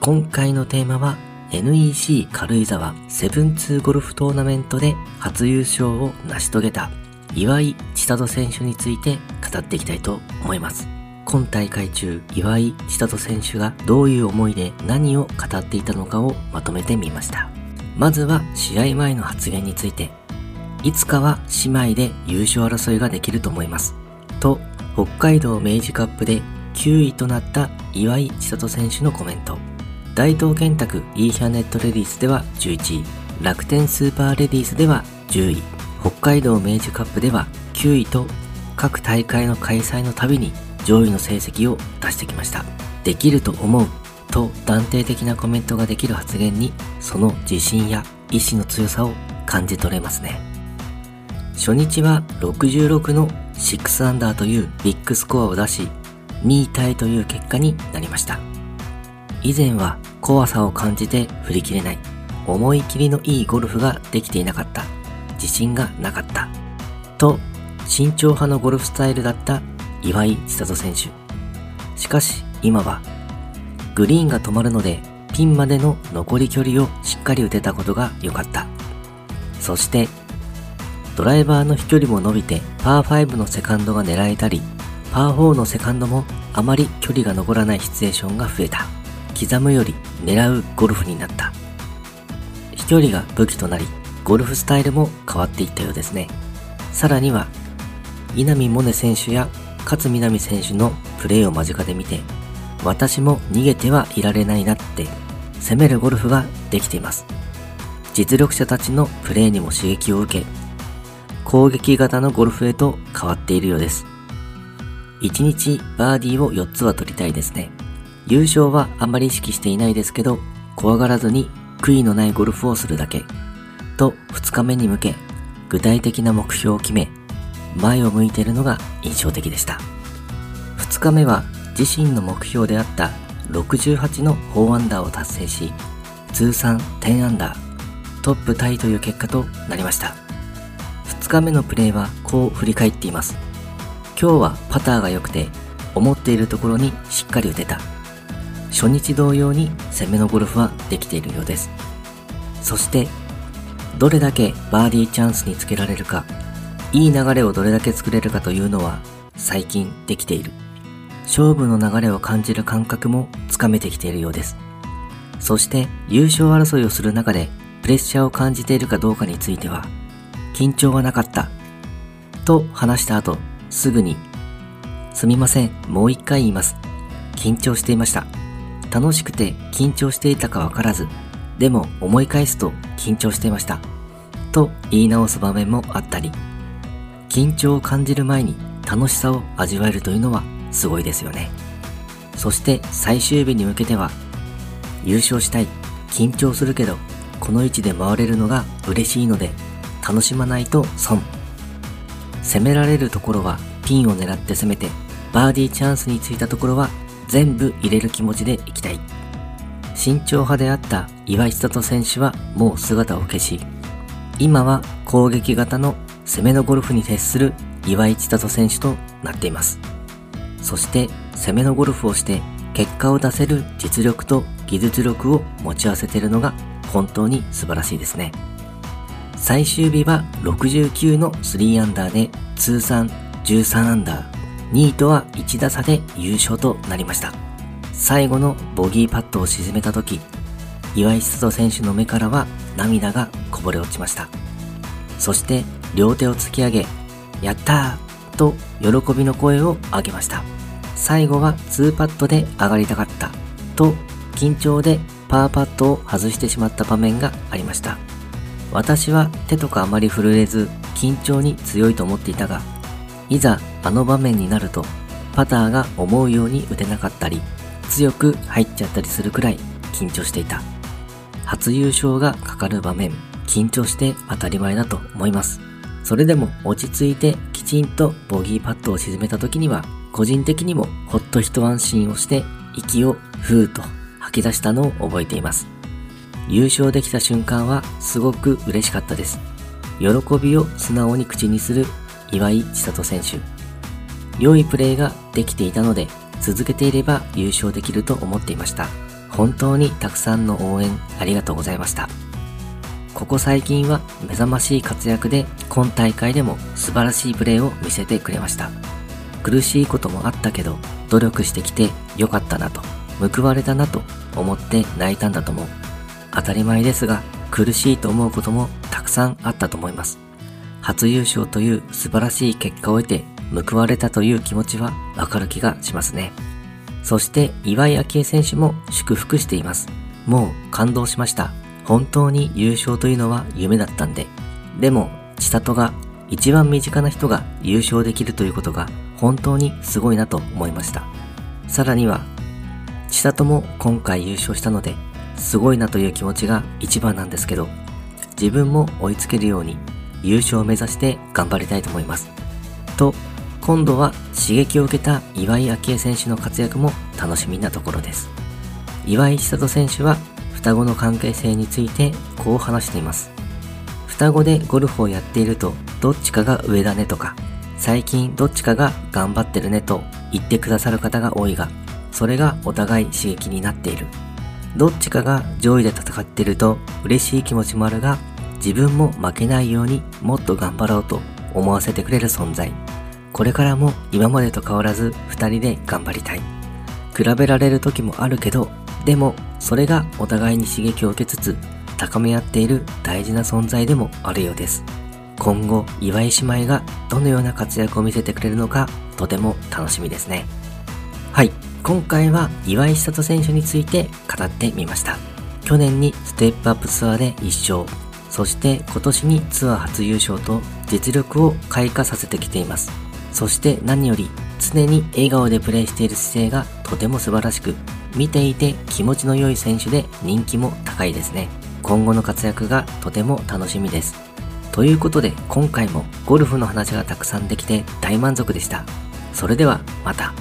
今回のテーマは NEC 軽井沢セブンツーゴルフトーナメントで初優勝を成し遂げた岩井千里選手について語っていきたいと思います。今大会中、岩井千里選手がどういう思いで何を語っていたのかをまとめてみました。まずは試合前の発言について、いつかは姉妹で優勝争いができると思います。と、北海道明治カップで9位となった岩井千里選手のコメント。大東建託イーヒャネットレディースでは11位、楽天スーパーレディースでは10位、北海道明治カップでは9位と各大会の開催のたびに上位の成績を出してきました。できると思うと断定的なコメントができる発言にその自信や意志の強さを感じ取れますね。初日は66の6アンダーというビッグスコアを出し2位タイという結果になりました。以前は怖さを感じて振り切れない、思い切りのいいゴルフができていなかった、自信がなかった、と慎重派のゴルフスタイルだった岩井千里選手。しかし今はグリーンが止まるのでピンまでの残り距離をしっかり打てたことが良かった。そしてドライバーの飛距離も伸びてパー5のセカンドが狙えたりパー4のセカンドもあまり距離が残らないシチュエーションが増えた。刻むより狙うゴルフになった。飛距離が武器となり、ゴルフスタイルも変わっていったようですね。さらには、稲見萌寧選手や勝みなみ選手のプレーを間近で見て、私も逃げてはいられないなって攻めるゴルフができています。実力者たちのプレーにも刺激を受け、攻撃型のゴルフへと変わっているようです。1日バーディーを4つは取りたいですね。優勝はあまり意識していないですけど、怖がらずに悔いのないゴルフをするだけ。と2日目に向け、具体的な目標を決め、前を向いているのが印象的でした。2日目は自身の目標であった68の4アンダーを達成し、通算10アンダー、トップタイという結果となりました。2日目のプレーはこう振り返っています。今日はパターが良くて、思っているところにしっかり打てた。初日同様に攻めのゴルフはできているようです。そして、どれだけバーディーチャンスにつけられるか、いい流れをどれだけ作れるかというのは最近できている。勝負の流れを感じる感覚もつかめてきているようです。そして優勝争いをする中でプレッシャーを感じているかどうかについては、緊張はなかった。と話した後、すぐに、すみません、もう一回言います。緊張していました。楽しくて緊張していたかわからず、でも思い返すと緊張していました。と言い直す場面もあったり、緊張を感じる前に楽しさを味わえるというのはすごいですよね。そして最終日に向けては、優勝したい、緊張するけど、この位置で回れるのが嬉しいので、楽しまないと損。攻められるところはピンを狙って攻めて、バーディーチャンスについたところは全部入れる気持ちでいきたい。慎重派であった岩井千里選手はもう姿を消し、今は攻撃型の攻めのゴルフに徹する岩井千里選手となっています。そして攻めのゴルフをして結果を出せる実力と技術力を持ち合わせているのが本当に素晴らしいですね。最終日は69の3アンダーで通算13アンダー2位とは1打差で優勝となりました。最後のボギーパットを沈めた時、岩井千里選手の目からは涙がこぼれ落ちました。そして両手を突き上げ、やったーと喜びの声を上げました。最後は2パットで上がりたかったと緊張でパーパットを外してしまった場面がありました。私は手とかあまり震えず緊張に強いと思っていたがいざあの場面になるとパターが思うように打てなかったり強く入っちゃったりするくらい緊張していた。初優勝がかかる場面緊張して当たり前だと思います。それでも落ち着いてきちんとボギーパットを沈めた時には個人的にもほっと一安心をして息をふーと吐き出したのを覚えています。優勝できた瞬間はすごく嬉しかったです。喜びを素直に口にする岩井千里選手。良いプレーができていたので、続けていれば優勝できると思っていました。本当にたくさんの応援ありがとうございました。ここ最近は目覚ましい活躍で今大会でも素晴らしいプレーを見せてくれました。苦しいこともあったけど努力してきてよかったなと報われたなと思って泣いたんだと思う。当たり前ですが苦しいと思うこともたくさんあったと思います。初優勝という素晴らしい結果を得て報われたという気持ちはわかる気がしますね。そして岩井明恵選手も祝福しています。もう感動しました。本当に優勝というのは夢だったんで。でも、千里が一番身近な人が優勝できるということが本当にすごいなと思いました。さらには、千里も今回優勝したので、すごいなという気持ちが一番なんですけど、自分も追いつけるように優勝を目指して頑張りたいと思います。と、今度は刺激を受けた岩井明愛選手の活躍も楽しみなところです。岩井千里選手は双子の関係性についてこう話しています。双子でゴルフをやっているとどっちかが上だねとか、最近どっちかが頑張ってるねと言ってくださる方が多いが、それがお互い刺激になっている。どっちかが上位で戦っていると嬉しい気持ちもあるが、自分も負けないようにもっと頑張ろうと思わせてくれる存在。これからも今までと変わらず二人で頑張りたい。比べられる時もあるけど、でもそれがお互いに刺激を受けつつ高め合っている大事な存在でもあるようです。今後、岩井姉妹がどのような活躍を見せてくれるのかとても楽しみですね。はい、今回は岩井千里選手について語ってみました。去年にステップアップツアーで1勝、そして今年にツアー初優勝と実力を開花させてきています。そして何より常に笑顔でプレーしている姿勢がとても素晴らしく、見ていて気持ちの良い選手で人気も高いですね。今後の活躍がとても楽しみです。ということで今回もゴルフの話がたくさんできて大満足でした。それではまた。